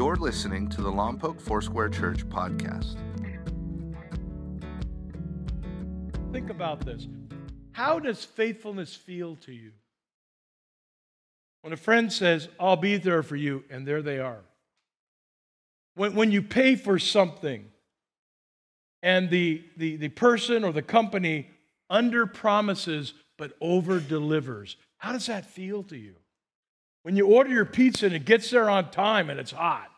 You're listening to the Lompoc Foursquare Church podcast. Think about this. How does faithfulness feel to you? When a friend says, I'll be there for you, and there they are. When, when you pay for something and the, the, the person or the company under promises but over delivers, how does that feel to you? When you order your pizza and it gets there on time and it's hot.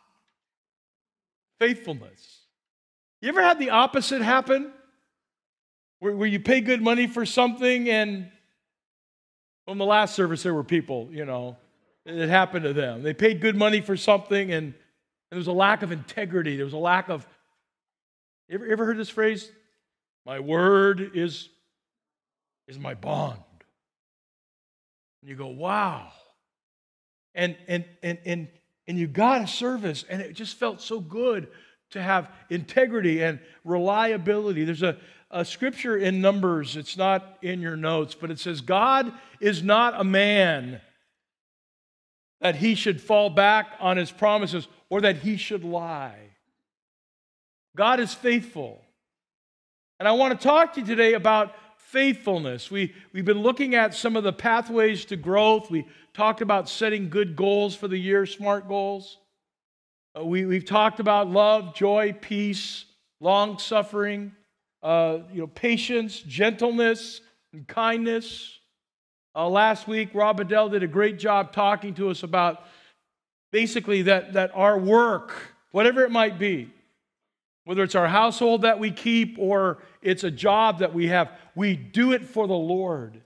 Faithfulness. You ever had the opposite happen? Where, where you pay good money for something and from the last service there were people, you know, it happened to them. They paid good money for something and, and there was a lack of integrity. There was a lack of. You ever, ever heard this phrase? My word is, is my bond. And you go, wow. And, and, and, and, and you got a service, and it just felt so good to have integrity and reliability. There's a, a scripture in Numbers, it's not in your notes, but it says, God is not a man that he should fall back on his promises or that he should lie. God is faithful. And I want to talk to you today about faithfulness. We, we've been looking at some of the pathways to growth. We talked about setting good goals for the year, smart goals. Uh, we, we've talked about love, joy, peace, long suffering, uh, you know, patience, gentleness, and kindness. Uh, last week, Rob Adele did a great job talking to us about basically that, that our work, whatever it might be, whether it's our household that we keep or it's a job that we have, we do it for the Lord.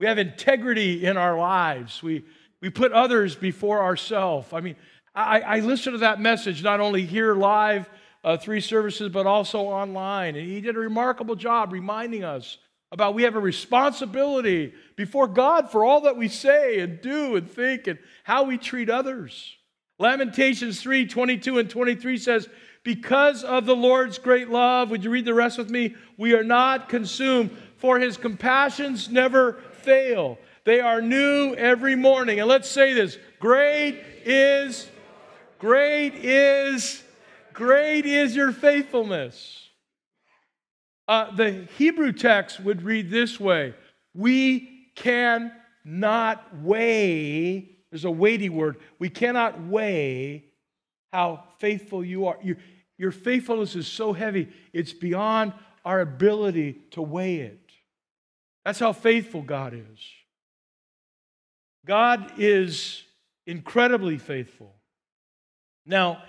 We have integrity in our lives. We, we put others before ourselves. I mean, I, I listened to that message not only here live, uh, three services, but also online. And he did a remarkable job reminding us about we have a responsibility before God for all that we say and do and think and how we treat others. Lamentations 3 22 and 23 says, because of the Lord's great love, would you read the rest with me? We are not consumed, for his compassions never fail. They are new every morning. And let's say this great is, great is, great is your faithfulness. Uh, the Hebrew text would read this way We cannot weigh, there's a weighty word, we cannot weigh how faithful you are. You, your faithfulness is so heavy, it's beyond our ability to weigh it. That's how faithful God is. God is incredibly faithful. Now,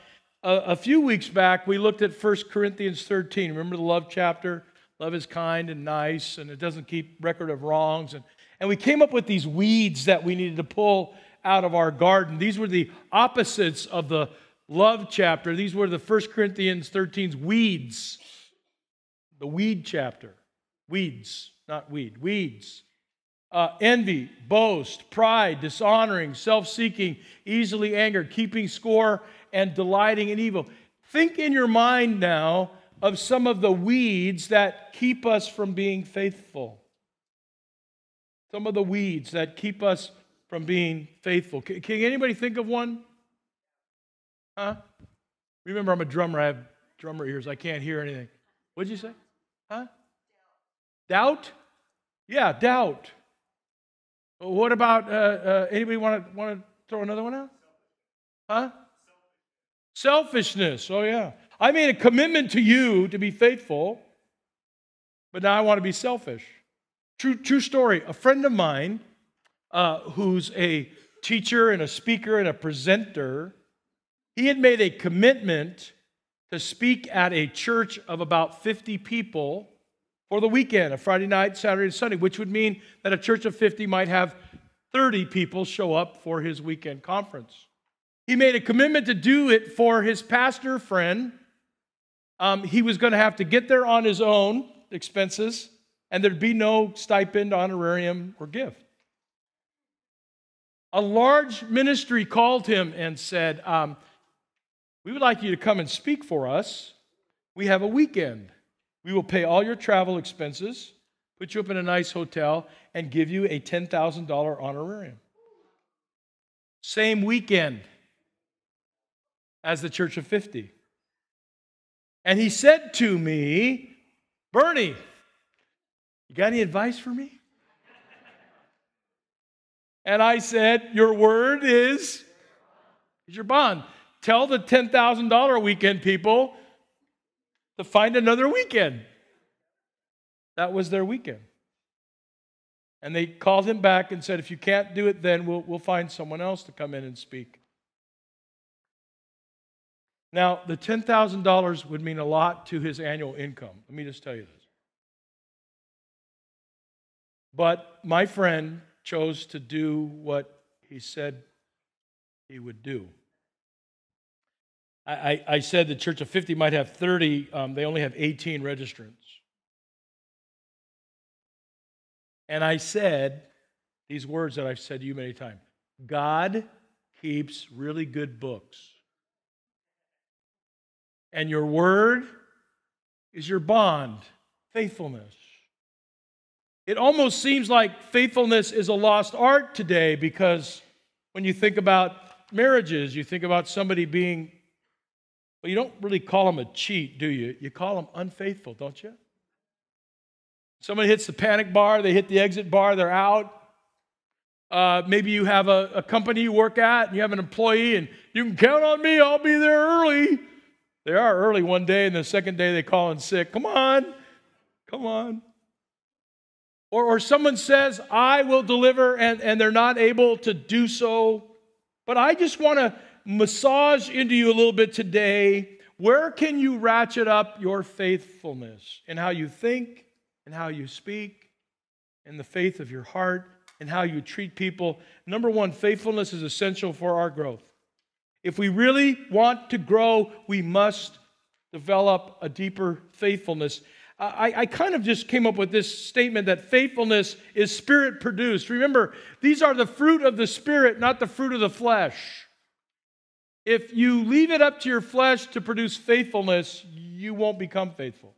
a, a, few weeks back, we looked at 1 Corinthians 13. Remember the love chapter? Love is kind and nice, and it doesn't keep record of wrongs. And, and we came up with these weeds that we needed to pull out of our garden. These were the opposites of the love chapter. These were the 1 Corinthians 13's weeds. The weed chapter. Weeds, not weed, weeds. Uh, envy, boast, pride, dishonoring, self seeking, easily angered, keeping score, and delighting in evil. Think in your mind now of some of the weeds that keep us from being faithful. Some of the weeds that keep us from being faithful. Can, can anybody think of one? Huh? Remember, I'm a drummer. I have drummer ears. I can't hear anything. What'd you say? Huh? Doubt? Yeah, doubt. What about uh, uh, anybody want to want to throw another one out? Huh? Selfishness. Oh yeah. I made a commitment to you to be faithful, but now I want to be selfish. True, true story. A friend of mine, uh, who's a teacher and a speaker and a presenter, he had made a commitment to speak at a church of about 50 people for the weekend, a Friday night, Saturday, and Sunday, which would mean that a church of 50 might have 30 people show up for his weekend conference. He made a commitment to do it for his pastor friend. Um, he was going to have to get there on his own expenses, and there'd be no stipend, honorarium, or gift. A large ministry called him and said, um, we would like you to come and speak for us. We have a weekend. We will pay all your travel expenses, put you up in a nice hotel, and give you a $10,000 honorarium. Same weekend. as the church of 50. And he said to me, Bernie, you got any advice for me? And I said, Your word is, is your bond. Tell the $10,000 weekend people to find another weekend. That was their weekend. And they called him back and said, If you can't do it, then we'll, we'll find someone else to come in and speak. Now, the $10,000 would mean a lot to his annual income. Let me just tell you this. But my friend chose to do what he said he would do. I, I, said the church of 50 might have 30, um, they only have 18 registrants. And I said these words that I've said to you many times God keeps really good books. And your word is your bond, faithfulness. It almost seems like faithfulness is a lost art today because when you think about marriages, you think about somebody being, well, you don't really call them a cheat, do you? You call them unfaithful, don't you? Somebody hits the panic bar, they hit the exit bar, they're out. Uh, maybe you have a, a company you work at and you have an employee and you can count on me, I'll be there early. They are early one day and the second day they call in sick. Come on, come on. Or, or someone says, I will deliver, and, and they're not able to do so. But I just want to massage into you a little bit today. Where can you ratchet up your faithfulness in how you think, and how you speak, in the faith of your heart, and how you treat people? Number one, faithfulness is essential for our growth. If we really want to grow, we must develop a deeper faithfulness. I, I, kind of just came up with this statement that faithfulness is spirit produced. Remember, these are the fruit of the spirit, not the fruit of the flesh. If you leave it up to your flesh to produce faithfulness, you won't become faithful.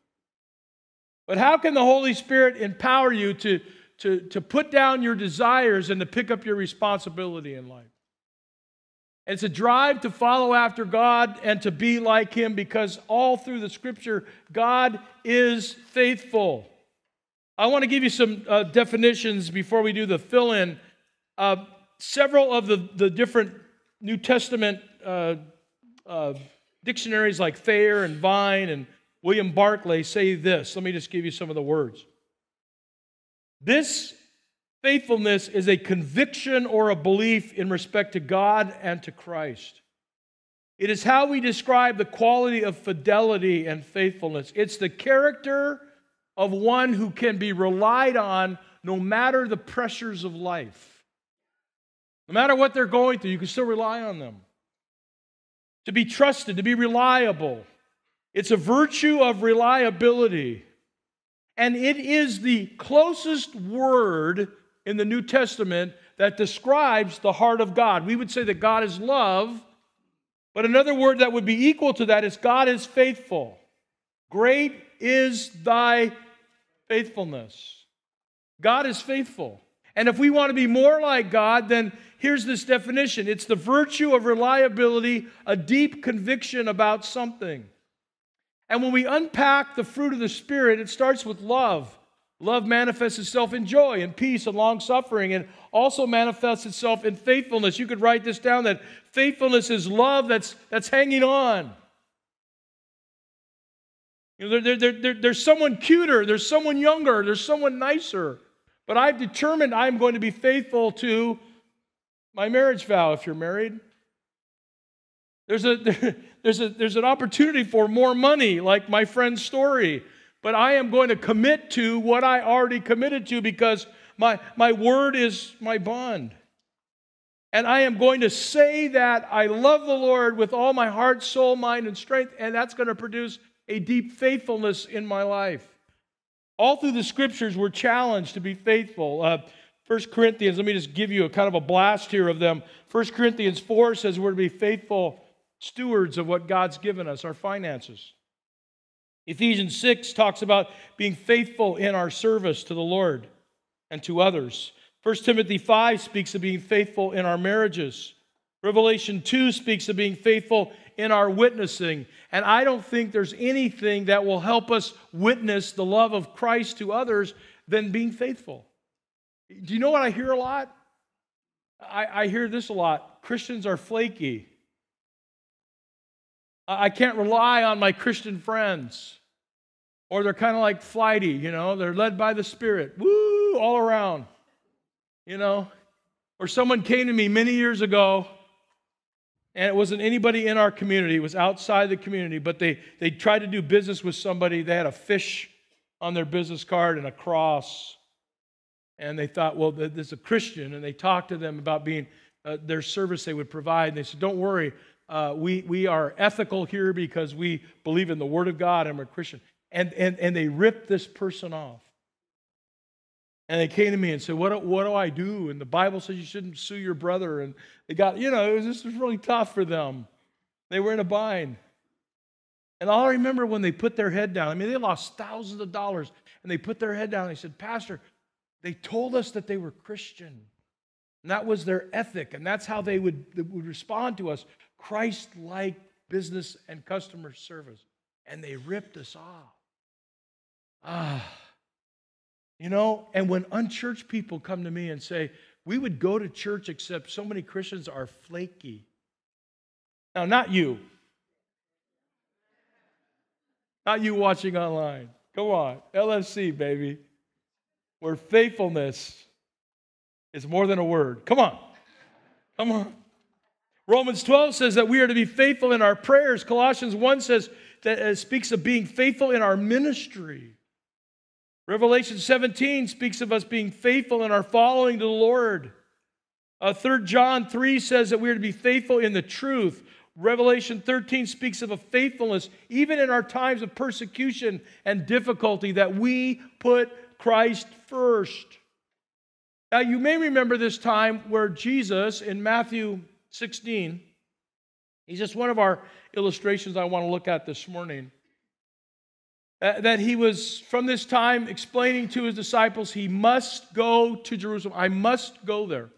But how can the Holy Spirit empower you to, to, to put down your desires and to pick up your responsibility in life? It's a drive to follow after God and to be like Him because all through the scripture, God is faithful. I want to give you some uh, definitions before we do the fill in. Uh, several of the, the different New Testament uh, uh, dictionaries like Thayer and Vine and William Barclay say this. Let me just give you some of the words. This Faithfulness is a conviction or a belief in respect to God and to Christ. It is how we describe the quality of fidelity and faithfulness. It's the character of one who can be relied on no matter the pressures of life. No matter what they're going through, you can still rely on them. To be trusted, to be reliable. It's a virtue of reliability. And it is the closest word in the New Testament that describes the heart of God. We would say that God is love, but another word that would be equal to that is God is faithful. Great is thy faithfulness. God is faithful. And if we want to be more like God, then here's this definition it's the virtue of reliability, a deep conviction about something. And when we unpack the fruit of the Spirit, it starts with love. Love manifests itself in joy and peace and long suffering and also manifests itself in faithfulness. You could write this down that faithfulness is love that's, that's hanging on. You know, there, there, there, there's someone cuter, there's someone younger, there's someone nicer. But I've determined I'm going to be faithful to my marriage vow if you're married. There's, a, there's, a, there's an opportunity for more money, like my friend's story but I am going to commit to what I already committed to because my, my word is my bond. And I am going to say that I love the Lord with all my heart, soul, mind, and strength, and that's going to produce a deep faithfulness in my life. All through the scriptures, we're challenged to be faithful. Uh, 1 Corinthians, let me just give you a kind of a blast here of them. 1 Corinthians 4 says we're to be faithful stewards of what God's given us, our finances. Ephesians 6 talks about being faithful in our service to the Lord and to others. 1 Timothy 5 speaks of being faithful in our marriages. Revelation 2 speaks of being faithful in our witnessing. And I don't think there's anything that will help us witness the love of Christ to others than being faithful. Do you know what I hear a lot? I, I hear this a lot Christians are flaky. I can't rely on my Christian friends. Or they're kind of like flighty, you know, they're led by the Spirit. Woo, all around, you know. Or someone came to me many years ago, and it wasn't anybody in our community, it was outside the community, but they, they tried to do business with somebody. They had a fish on their business card and a cross. And they thought, well, this is a Christian. And they talked to them about being uh, their service they would provide. And they said, don't worry, uh, we, we are ethical here because we believe in the Word of God and we're Christian. And, and, and they ripped this person off. And they came to me and said, what, what do I do? And the Bible says you shouldn't sue your brother. And they got, you know, it was, this was really tough for them. They were in a bind. And all I remember when they put their head down, I mean, they lost thousands of dollars, and they put their head down. And they said, Pastor, they told us that they were Christian. And that was their ethic, and that's how they would, they would respond to us Christ like business and customer service. And they ripped us off. Ah. You know, and when unchurched people come to me and say, we would go to church except so many Christians are flaky. Now, not you. Not you watching online. Come on, LFC, baby. Where faithfulness is more than a word. Come on. Come on. Romans 12 says that we are to be faithful in our prayers. Colossians 1 says that it speaks of being faithful in our ministry. Revelation 17 speaks of us being faithful in our following to the Lord. Uh, 3 John 3 says that we are to be faithful in the truth. Revelation 13 speaks of a faithfulness, even in our times of persecution and difficulty, that we put Christ first. Now, you may remember this time where Jesus in Matthew 16, he's just one of our illustrations I want to look at this morning. Uh, that he was, from this time, explaining to his disciples, he must go to Jerusalem. I must go there.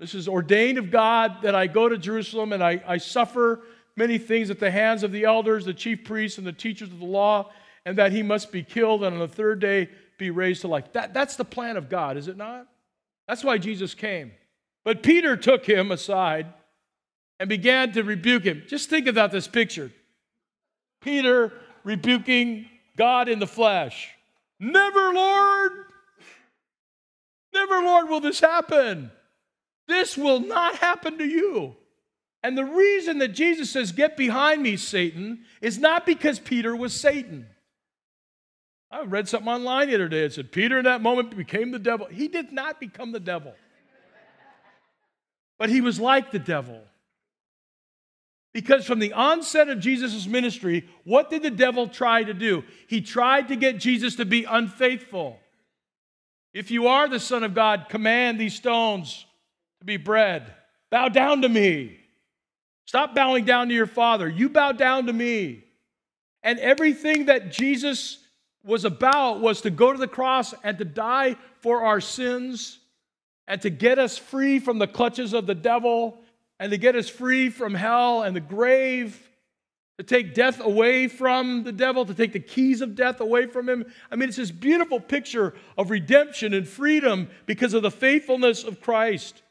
This is ordained of God that I go to Jerusalem and I, I suffer many things at the hands of the elders, the chief priests, and the teachers of the law, and that he must be killed and on the third day be raised to life. That, that's the plan of God, is it not? That's why Jesus came. But Peter took him aside and began to rebuke him. Just think about this picture Peter rebuking God in the flesh. Never, Lord. Never, Lord, will this happen. This will not happen to you. And the reason that Jesus says, Get behind me, Satan, is not because Peter was Satan. I read something online the other day. It said, Peter in that moment became the devil. He did not become the devil, but he was like the devil. Because from the onset of Jesus' ministry, what did the devil try to do? He tried to get Jesus to be unfaithful. If you are the Son of God, command these stones to be bread. Bow down to me. Stop bowing down to your Father. You bow down to me. And everything that Jesus was about was to go to the cross and to die for our sins and to get us free from the clutches of the devil and to get us free from hell and the grave, to take death away from the devil, to take the keys of death away from him. I mean, it's this beautiful picture of redemption and freedom because of the faithfulness of Christ.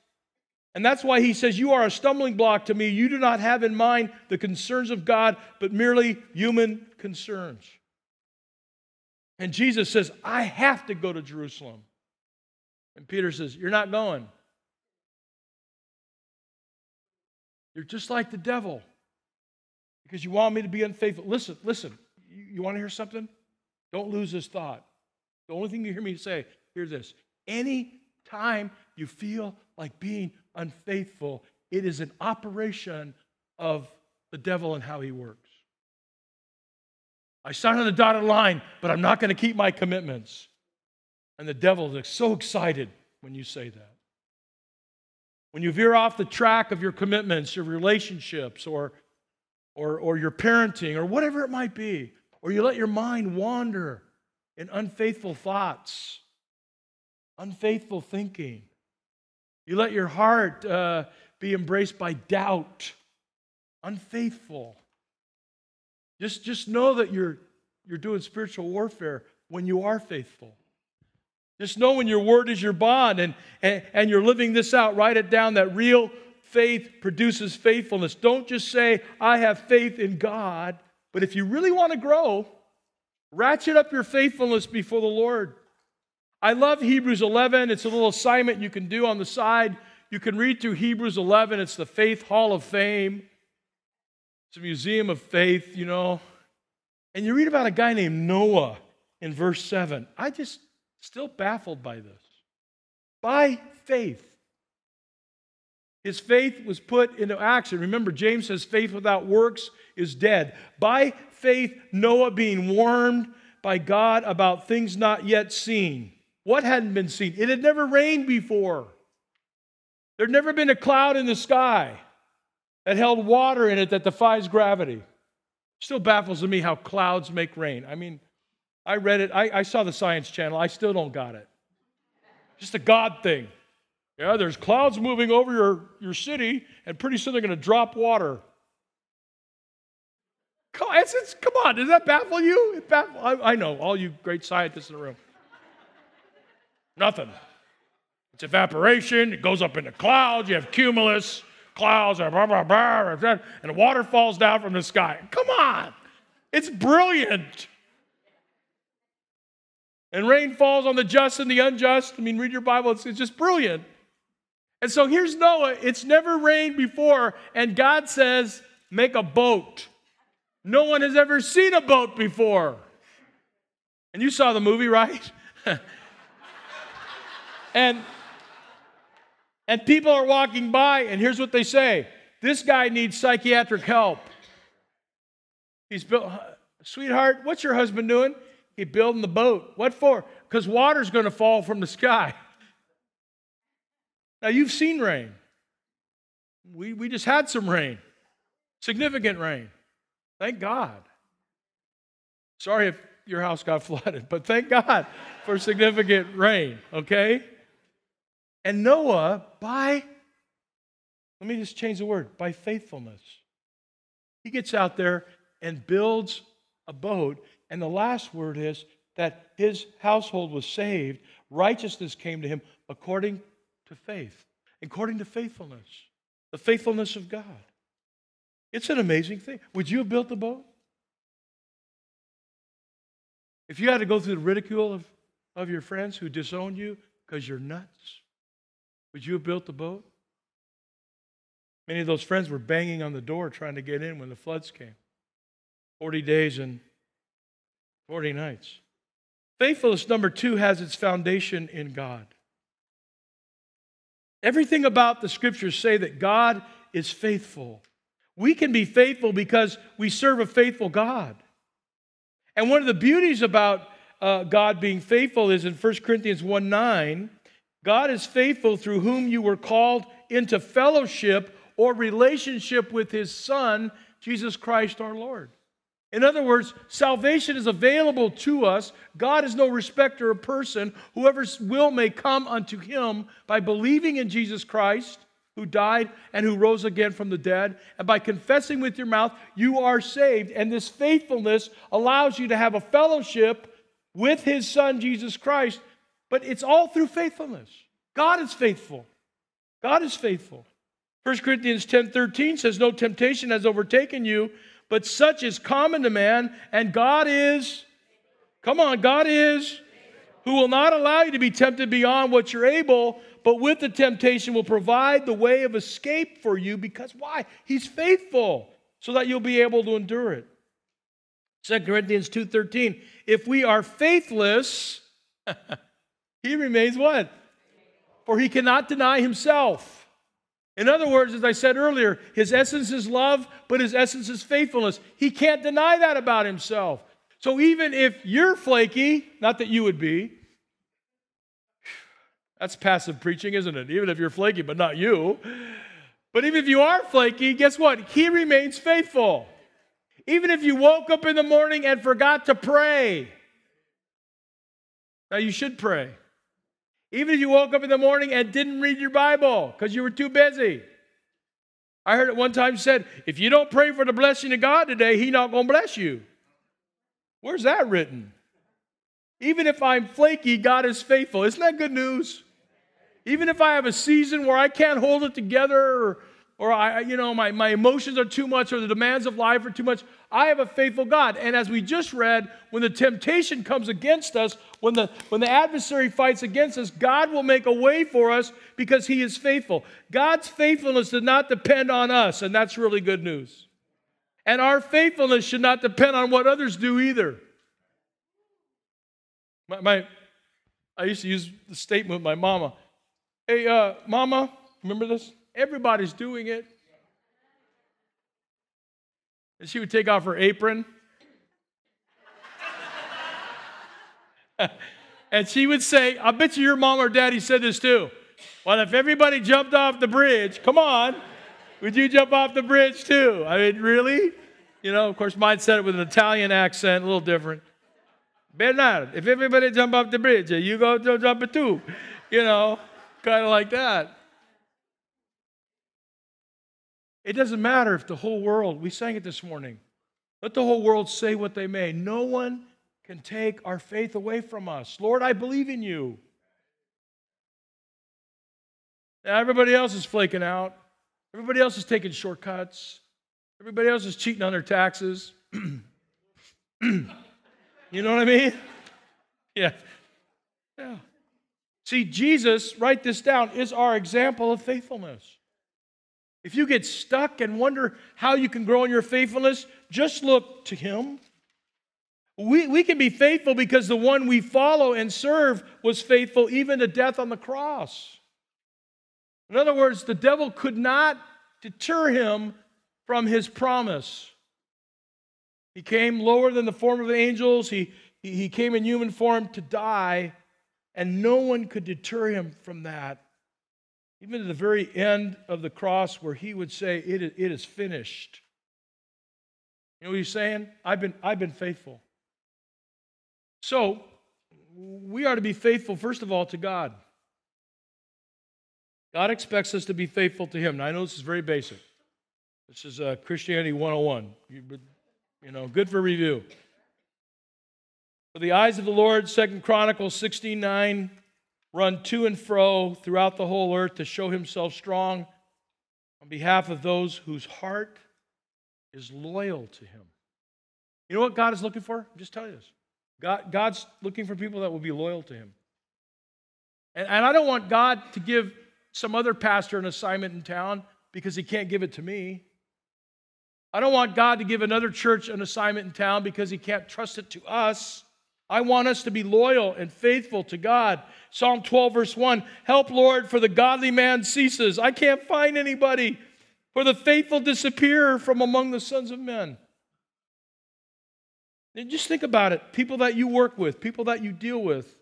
And that's why he says, You are a stumbling block to me. You do not have in mind the concerns of God, but merely human concerns. And Jesus says, I have to go to Jerusalem. And Peter says, You're not going. You're just like the devil because you want me to be unfaithful. Listen, listen. You, you want to hear something? Don't lose this thought. The only thing you hear me say, hear this. Any time you feel like being unfaithful, it is an operation of the devil and how he works. I signed on the dotted line, but I'm not going to keep my commitments. And the devil is so excited when you say that. When you veer off the track of your commitments, your relationships, or, or, or your parenting, or whatever it might be, or you let your mind wander in unfaithful thoughts, unfaithful thinking, you let your heart uh, be embraced by doubt, unfaithful. Just, just know that you're, you're doing spiritual warfare when you are faithful. Just know when your word is your bond and, and, and you're living this out, write it down that real faith produces faithfulness. Don't just say, I have faith in God, but if you really want to grow, ratchet up your faithfulness before the Lord. I love Hebrews 11. It's a little assignment you can do on the side. You can read through Hebrews 11. It's the Faith Hall of Fame. It's a museum of faith, you know. And you read about a guy named Noah in verse 7. I just still baffled by this. By faith. His faith was put into action. Remember, James says faith without works is dead. By faith, Noah being warned by God about things not yet seen. What hadn't been seen? It had never rained before. There'd never been a cloud in the sky that held water in it that defies gravity. Still baffles me how clouds make rain. I mean, I read it, I, I saw the Science Channel, I still don't got it. Just a God thing. Yeah, there's clouds moving over your, your city, and pretty soon they're going to drop water. Come, it's, it's, come on, does that baffle you? Baffle, I, I know, all you great scientists in the room. Nothing. It's evaporation, it goes up into clouds, you have cumulus, clouds, blah, blah, blah, and water falls down from the sky. Come on, it's brilliant. And rain falls on the just and the unjust. I mean, read your Bible, it's, it's just brilliant. And so here's Noah. It's never rained before, and God says, Make a boat. No one has ever seen a boat before. And you saw the movie, right? and and people are walking by, and here's what they say this guy needs psychiatric help. He's built, sweetheart, what's your husband doing? He building the boat. What for? Because water's going to fall from the sky. Now you've seen rain. We, we just had some rain, significant rain. Thank God. Sorry if your house got flooded, but thank God for significant rain, okay? And Noah, by, let me just change the word, by faithfulness, he gets out there and builds a boat. And the last word is that his household was saved. Righteousness came to him according to faith, according to faithfulness, the faithfulness of God. It's an amazing thing. Would you have built the boat? If you had to go through the ridicule of, of your friends who disowned you because you're nuts, would you have built the boat? Many of those friends were banging on the door trying to get in when the floods came. 40 days and 40 nights. Faithfulness, number two, has its foundation in God. Everything about the scriptures say that God is faithful. We can be faithful because we serve a faithful God. And one of the beauties about uh, God being faithful is in 1 Corinthians 1 9, God is faithful through whom you were called into fellowship or relationship with his Son, Jesus Christ our Lord. In other words, salvation is available to us. God is no respecter of person. Whoever's will may come unto him by believing in Jesus Christ, who died and who rose again from the dead. And by confessing with your mouth, you are saved. And this faithfulness allows you to have a fellowship with his Son, Jesus Christ, but it's all through faithfulness. God is faithful. God is faithful. 1 Corinthians 10 13 says, No temptation has overtaken you, but such is common to man, and God is, come on, God is, who will not allow you to be tempted beyond what you're able, but with the temptation will provide the way of escape for you, because why? He's faithful, so that you'll be able to endure it. 2 Corinthians 2:13 If we are faithless he remains what? For he cannot deny himself. In other words, as I said earlier, his essence is love, but his essence is faithfulness. He can't deny that about himself. So even if you're flaky, not that you would be, that's passive preaching, isn't it? Even if you're flaky, but not you. But even if you are flaky, guess what? He remains faithful. Even if you woke up in the morning and forgot to pray. Now, you should pray. Even if you woke up in the morning and didn't read your Bible because you were too busy. I heard it one time said, if you don't pray for the blessing of God today, He not gonna bless you. Where's that written? Even if I'm flaky, God is faithful. Isn't that good news? Even if I have a season where I can't hold it together or, or I, you know, my, my emotions are too much or the demands of life are too much, I have a faithful God. And as we just read, when the temptation comes against us, when the, when the adversary fights against us, God will make a way for us because he is faithful. God's faithfulness does not depend on us, and that's really good news. And our faithfulness should not depend on what others do either. My, my I used to use the statement with my mama. Hey, uh, mama, remember this? Everybody's doing it. And she would take off her apron. and she would say, I bet you your mom or daddy said this too. Well, if everybody jumped off the bridge, come on, would you jump off the bridge too? I mean, really? You know, of course, mine said it with an Italian accent, a little different. Bernard, if everybody jump off the bridge, you go jump it too. You know, kind of like that. It doesn't matter if the whole world, we sang it this morning, let the whole world say what they may. No one can take our faith away from us. Lord, I believe in you. Now, everybody else is flaking out. Everybody else is taking shortcuts. Everybody else is cheating on their taxes. you know what I mean? Yeah. Yeah. See, Jesus, write this down, is our example of faithfulness. If you get stuck and wonder how you can grow in your faithfulness, just look to Him. We, we can be faithful because the one we follow and serve was faithful even to death on the cross. In other words, the devil could not deter him from his promise. He came lower than the form of angels, he, he came in human form to die and no one could deter him from that. Even to the very end of the cross, where he would say, It is, it is finished. You know what he's saying? I've been, I've been faithful. So, we are to be faithful, first of all, to God. God expects us to be faithful to Him. Now, I know this is very basic. This is uh, Christianity 101. You, you know, good for review. For the eyes of the Lord, Second Chronicles 16 9, run to and fro throughout the whole earth to show himself strong on behalf of those whose heart is loyal to him. You know what God is looking for? I'm just telling you this. God, God's looking for people that will be loyal to him. And, and I don't want God to give some other pastor an assignment in town because he can't give it to me. I don't want God to give another church an assignment in town because he can't trust it to us. I want us to be loyal and faithful to God. Psalm 12, verse 1 Help, Lord, for the godly man ceases. I can't find anybody, for the faithful disappear from among the sons of men. And just think about it people that you work with, people that you deal with,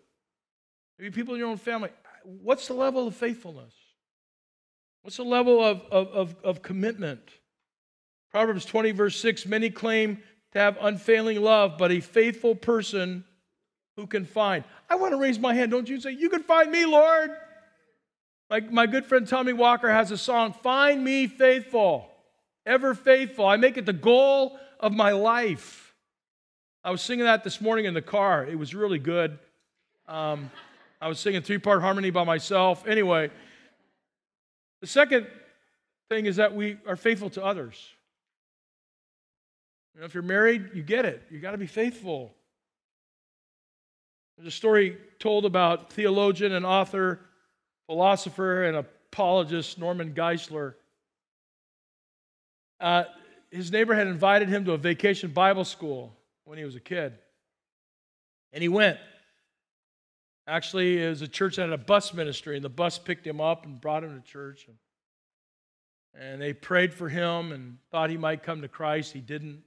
maybe people in your own family. What's the level of faithfulness? What's the level of, of, of, of commitment? Proverbs 20, verse 6 Many claim to have unfailing love, but a faithful person who can find. I want to raise my hand. Don't you say, You can find me, Lord. Like my good friend Tommy Walker has a song, Find Me Faithful, Ever Faithful. I make it the goal of my life. I was singing that this morning in the car. It was really good. Um, I was singing three part harmony by myself. Anyway, the second thing is that we are faithful to others. You know, if you're married, you get it. You got to be faithful. There's a story told about theologian and author, philosopher, and apologist Norman Geisler. Uh, his neighbor had invited him to a vacation Bible school when he was a kid. And he went. Actually, it was a church that had a bus ministry, and the bus picked him up and brought him to church. And, and they prayed for him and thought he might come to Christ. He didn't.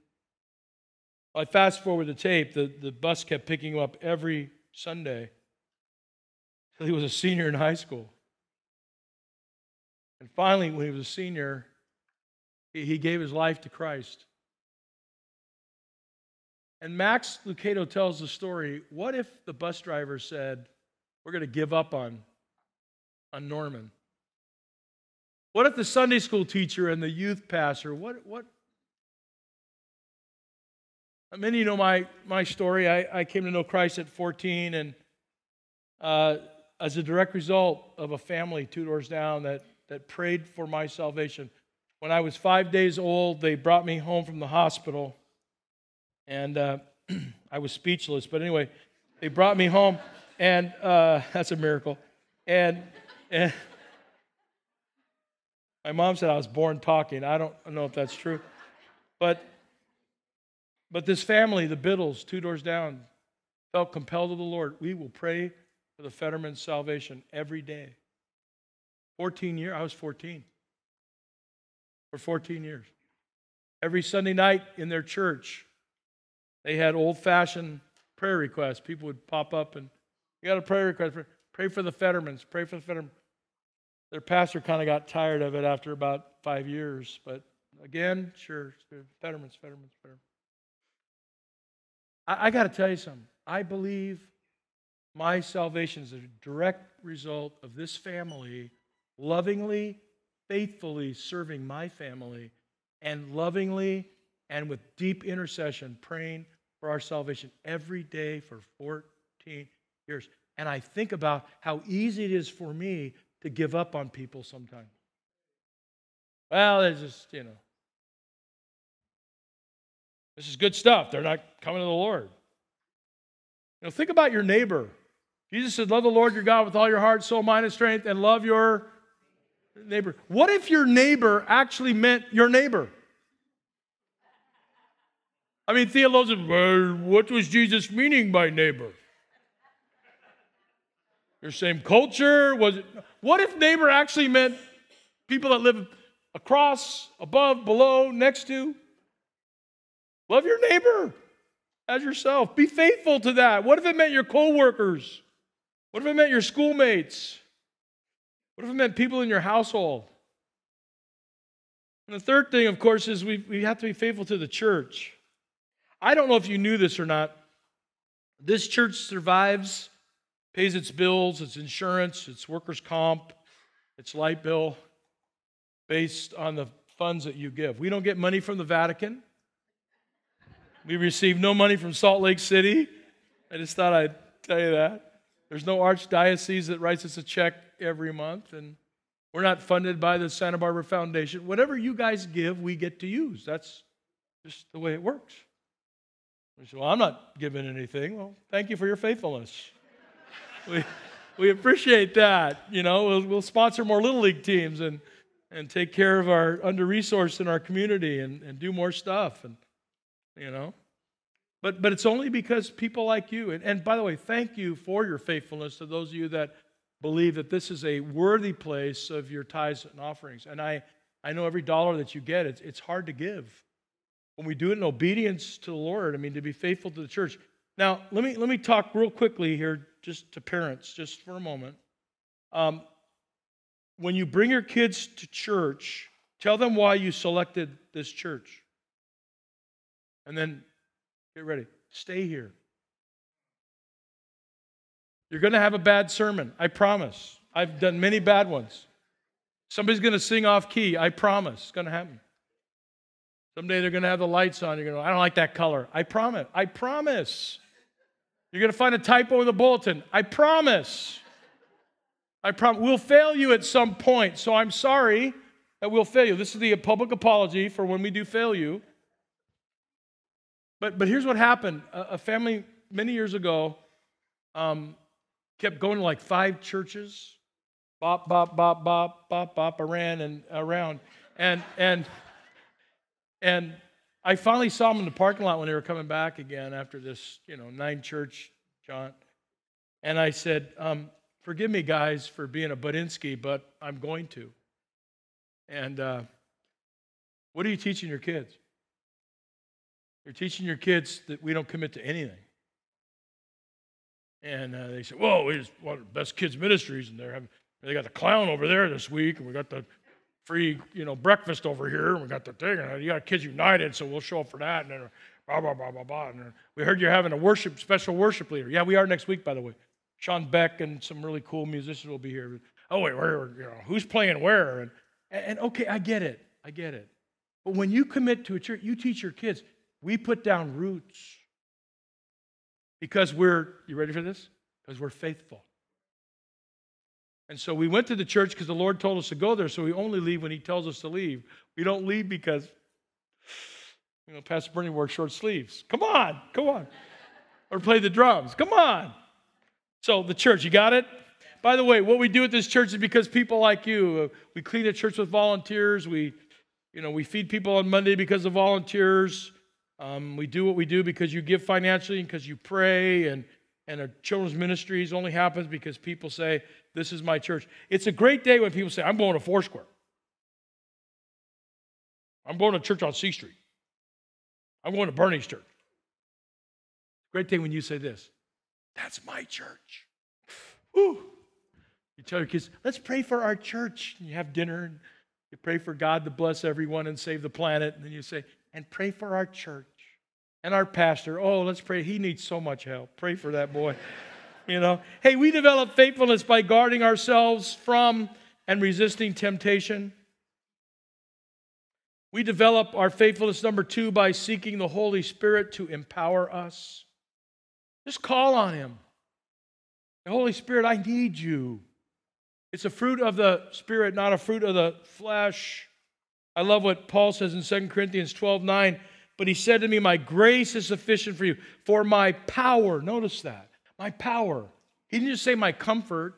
I fast forward the tape, the, the bus kept picking him up every Sunday till he was a senior in high school. And finally, when he was a senior, he, gave his life to Christ. And Max Lucado tells the story what if the bus driver said, We're going to give up on, on Norman? What if the Sunday school teacher and the youth pastor, what, what? Many know my, my story. I, I came to know Christ at 14, and uh, as a direct result of a family two doors down that, that prayed for my salvation. When I was five days old, they brought me home from the hospital, and uh, I was speechless. But anyway, they brought me home, and uh, that's a miracle. And, and my mom said I was born talking. I don't know if that's true. But, but this family, the Biddles, two doors down, felt compelled to the Lord. We will pray for the Fetterman's salvation every day. 14 years, I was 14. For 14 years. Every Sunday night in their church, they had old fashioned prayer requests. People would pop up and, you got a prayer request. Pray for the Fettermans. Pray for the Fettermans. Their pastor kind of got tired of it after about five years. But again, sure, Fettermans, Fettermans, Fettermans. I, I got to tell you something. I believe my salvation is a direct result of this family lovingly, faithfully serving my family and lovingly and with deep intercession praying for our salvation every day for 14 years. And I think about how easy it is for me to give up on people sometimes. Well, it's just, you know, this is good stuff. They're not coming to the Lord. You know, think about your neighbor. Jesus said, Love the Lord your God with all your heart, soul, mind, and strength, and love your neighbor. What if your neighbor actually meant your neighbor? I mean, theologians, well, what was Jesus meaning by neighbor? Your same culture? Was it? What if neighbor actually meant people that live across, above, below, next to? Love your neighbor as yourself. Be faithful to that. What if it meant your coworkers? What if it meant your schoolmates? What if it meant people in your household? And the third thing, of course, is we, we have to be faithful to the church. I don't know if you knew this or not. This church survives, pays its bills, its insurance, its workers' comp, its light bill, based on the funds that you give. We don't get money from the Vatican. We receive no money from Salt Lake City. I just thought I'd tell you that. There's no archdiocese that writes us a check every month, and we're not funded by the Santa Barbara Foundation. Whatever you guys give, we get to use. That's just the way it works. We say, Well, I'm not giving anything. Well, thank you for your faithfulness. we, we appreciate that. You know, we'll, we'll sponsor more Little League teams and, and take care of our under resourced in our community and, and do more stuff. And, you know, but, but it's only because people like you, and, and by the way, thank you for your faithfulness to those of you that believe that this is a worthy place of your tithes and offerings. And I, I know every dollar that you get, it's, it's hard to give. When we do it in obedience to the Lord, I mean, to be faithful to the church. Now, let me, let me talk real quickly here, just to parents, just for a moment. Um, when you bring your kids to church, tell them why you selected this church. And then Get ready. Stay here. You're going to have a bad sermon. I promise. I've done many bad ones. Somebody's going to sing off key. I promise. It's going to happen. Someday they're going to have the lights on. You're going to, I don't like that color. I promise. I promise. You're going to find a typo in the bulletin. I promise. I promise. We'll fail you at some point. So I'm sorry that we'll fail you. This is the public apology for when we do fail you. But, but here's what happened a, a family many years ago um, kept going to like five churches. Bop, bop, bop, bop, bop, bop, around and around. And, and, and I finally saw them in the parking lot when they were coming back again after this, you know, nine church jaunt. And I said, um, Forgive me, guys, for being a Budinsky, but I'm going to. And uh, what are you teaching your kids? You're teaching your kids that we don't commit to anything. And uh, they say, "Whoa, it's one of the best kids ministries, and they're having, they got the clown over there this week, and we got the free, you know, breakfast over here, and we got the thing, and you got Kids United, so we'll show up for that." And then blah blah blah blah blah. And we heard you're having a worship special worship leader. Yeah, we are next week, by the way. Sean Beck and some really cool musicians will be here. Oh wait, where, you know, who's playing where? And, and okay, I get it. I get it. But when you commit to a church, you teach your kids, we put down roots because we're, you ready for this? Because we're faithful. And so we went to the church because the Lord told us to go there, so we only leave when He tells us to leave. We don't leave because, you know, Pastor Bernie wore short sleeves. Come on, come on. Or play the drums. Come on. So the church, you got it? By the way, what we do at this church is because people like you, uh, we clean the church with volunteers. We, you know, we feed people on Monday because of volunteers. Um, we do what we do because you give financially and because you pray. And, and our children's ministries only happens because people say, This is my church. It's a great day when people say, I'm going to Foursquare. I'm going to church on C Street. I'm going to Bernie's church. Great day when you say this. That's my church. Whew. You tell your kids, let's pray for our church. And You have dinner and you pray for God to bless everyone and save the planet. And then you say, and pray for our church and our pastor. Oh, let's pray. He needs so much help. Pray for that boy. you know, hey, we develop faithfulness by guarding ourselves from and resisting temptation. We develop our faithfulness, number two, by seeking the Holy Spirit to empower us. Just call on Him. The Holy Spirit, I need you. It's a fruit of the Spirit, not a fruit of the flesh. I love what Paul says in 2 Corinthians 12 9. But he said to me, My grace is sufficient for you, for my power. Notice that. My power. He didn't just say my comfort.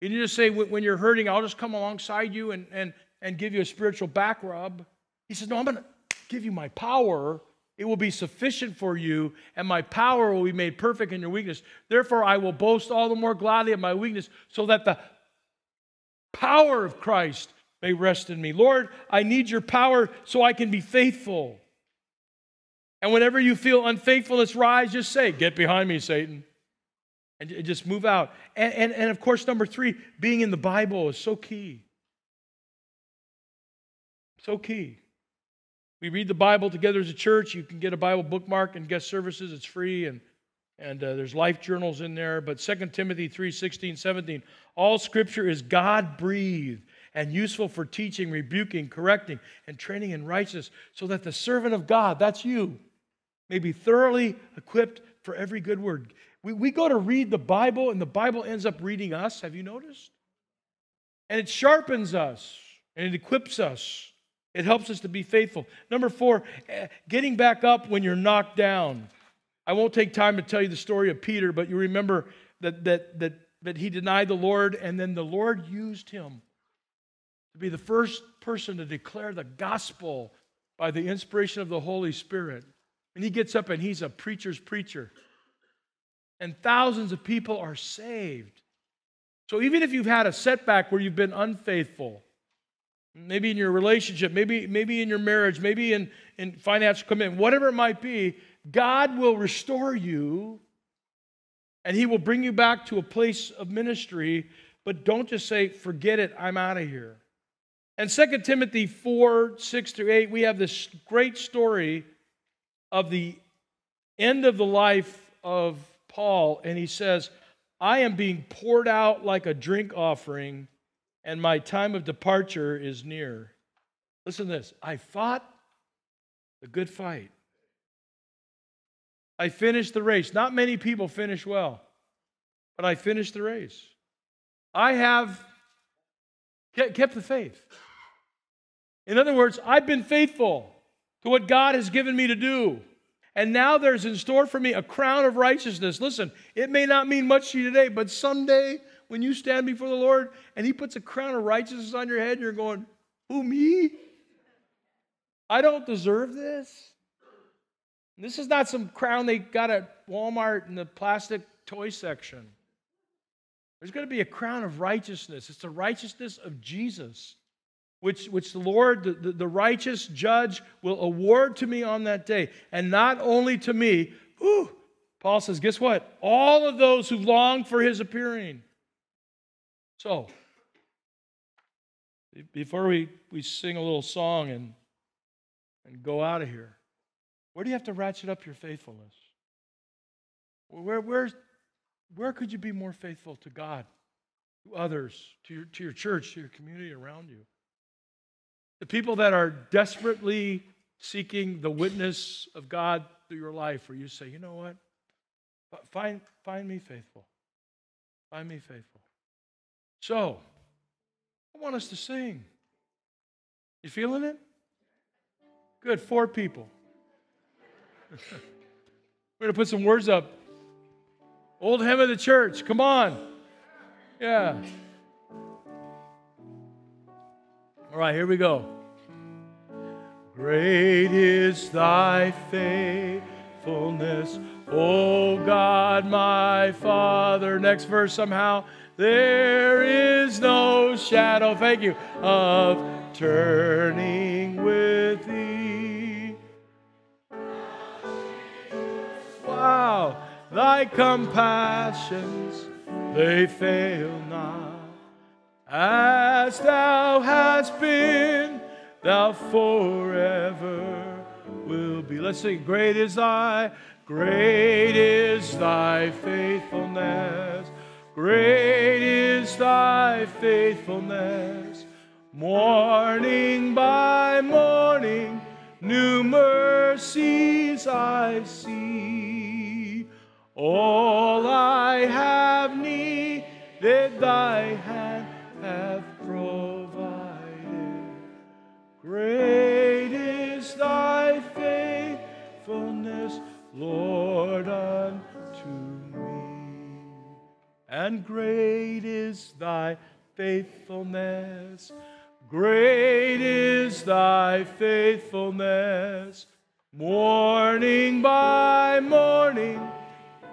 He didn't just say, When you're hurting, I'll just come alongside you and, and, and give you a spiritual back rub. He says, No, I'm going to give you my power. It will be sufficient for you, and my power will be made perfect in your weakness. Therefore, I will boast all the more gladly of my weakness, so that the power of Christ may rest in me. Lord, I need your power so I can be faithful. And whenever you feel unfaithfulness rise, just say, Get behind me, Satan. And just move out. And, and, and of course, number three, being in the Bible is so key. So key. We read the Bible together as a church. You can get a Bible bookmark and guest services. It's free and and uh, there's life journals in there. But 2 Timothy 3 16, 17, all scripture is God breathed and useful for teaching, rebuking, correcting, and training in righteousness, so that the servant of God, that's you, may be thoroughly equipped for every good word. We, we go to read the Bible, and the Bible ends up reading us. Have you noticed? And it sharpens us and it equips us. It helps us to be faithful. Number four, eh, getting back up when you're knocked down. I won't take time to tell you the story of Peter, but you remember that, that, that, that he denied the Lord, and then the Lord used him to be the first person to declare the gospel by the inspiration of the Holy Spirit. And he gets up and he's a preacher's preacher. And thousands of people are saved. So even if you've had a setback where you've been unfaithful, maybe in your relationship, maybe, maybe in your marriage, maybe in, in financial commitment, whatever it might be, God will restore you and He will bring you back to a place of ministry. But don't just say, forget it, I'm out of here. And 2 Timothy 4 6 through 8, we have this great story of the end of the life of Paul. And he says, I am being poured out like a drink offering and my time of departure is near. Listen to this I fought the good fight. I finished the race. Not many people finish well, but I finished the race. I have kept the faith. In other words, I've been faithful to what God has given me to do. And now there's in store for me a crown of righteousness. Listen, it may not mean much to you today, but someday when you stand before the Lord and He puts a crown of righteousness on your head, you're going, Who, me? I don't deserve this. This is not some crown they got at Walmart in the plastic toy section. There's going to be a crown of righteousness. It's the righteousness of Jesus, which, which the Lord, the, the, righteous judge, will award to me on that day. And not only to me, whew, Paul says, guess what? All of those who long for his appearing. So, before we, we sing a little song and, and go out of here, where do you have to ratchet up your faithfulness? Where, where, where could you be more faithful to God? to others, to your, to your church, to your community around you. The people that are desperately seeking the witness of God through your life, where you say, you know what? Find, find me faithful. Find me faithful. So, I want us to sing. You feeling it? Good, four people. We're going to put some words up. Old hymn of the church, come on. Yeah. All right, here we go. Great is thy faithfulness, O God, my Father. Next verse somehow. There is no shadow, thank you, of turning with thee. Wow, thy compassions, they fail not. As thou hast been, thou forever will be. Let's sing. Great is thy, great is thy faithfulness. Great is thy faithfulness. Morning by morning, new mercies I see. All I have needed, thy hand And great is thy faithfulness. Great is thy faithfulness. Morning by morning,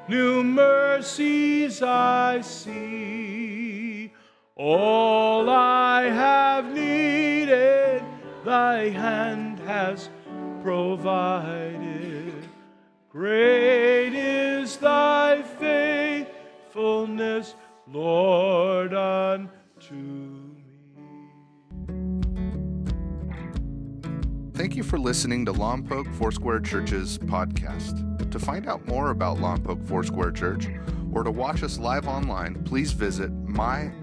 new mercies I see. All I have needed, thy hand has provided. Great is thy faithfulness, Lord, unto me. Thank you for listening to Lompoc Foursquare Church's podcast. To find out more about Lompoc Foursquare Church or to watch us live online, please visit mylfc.com.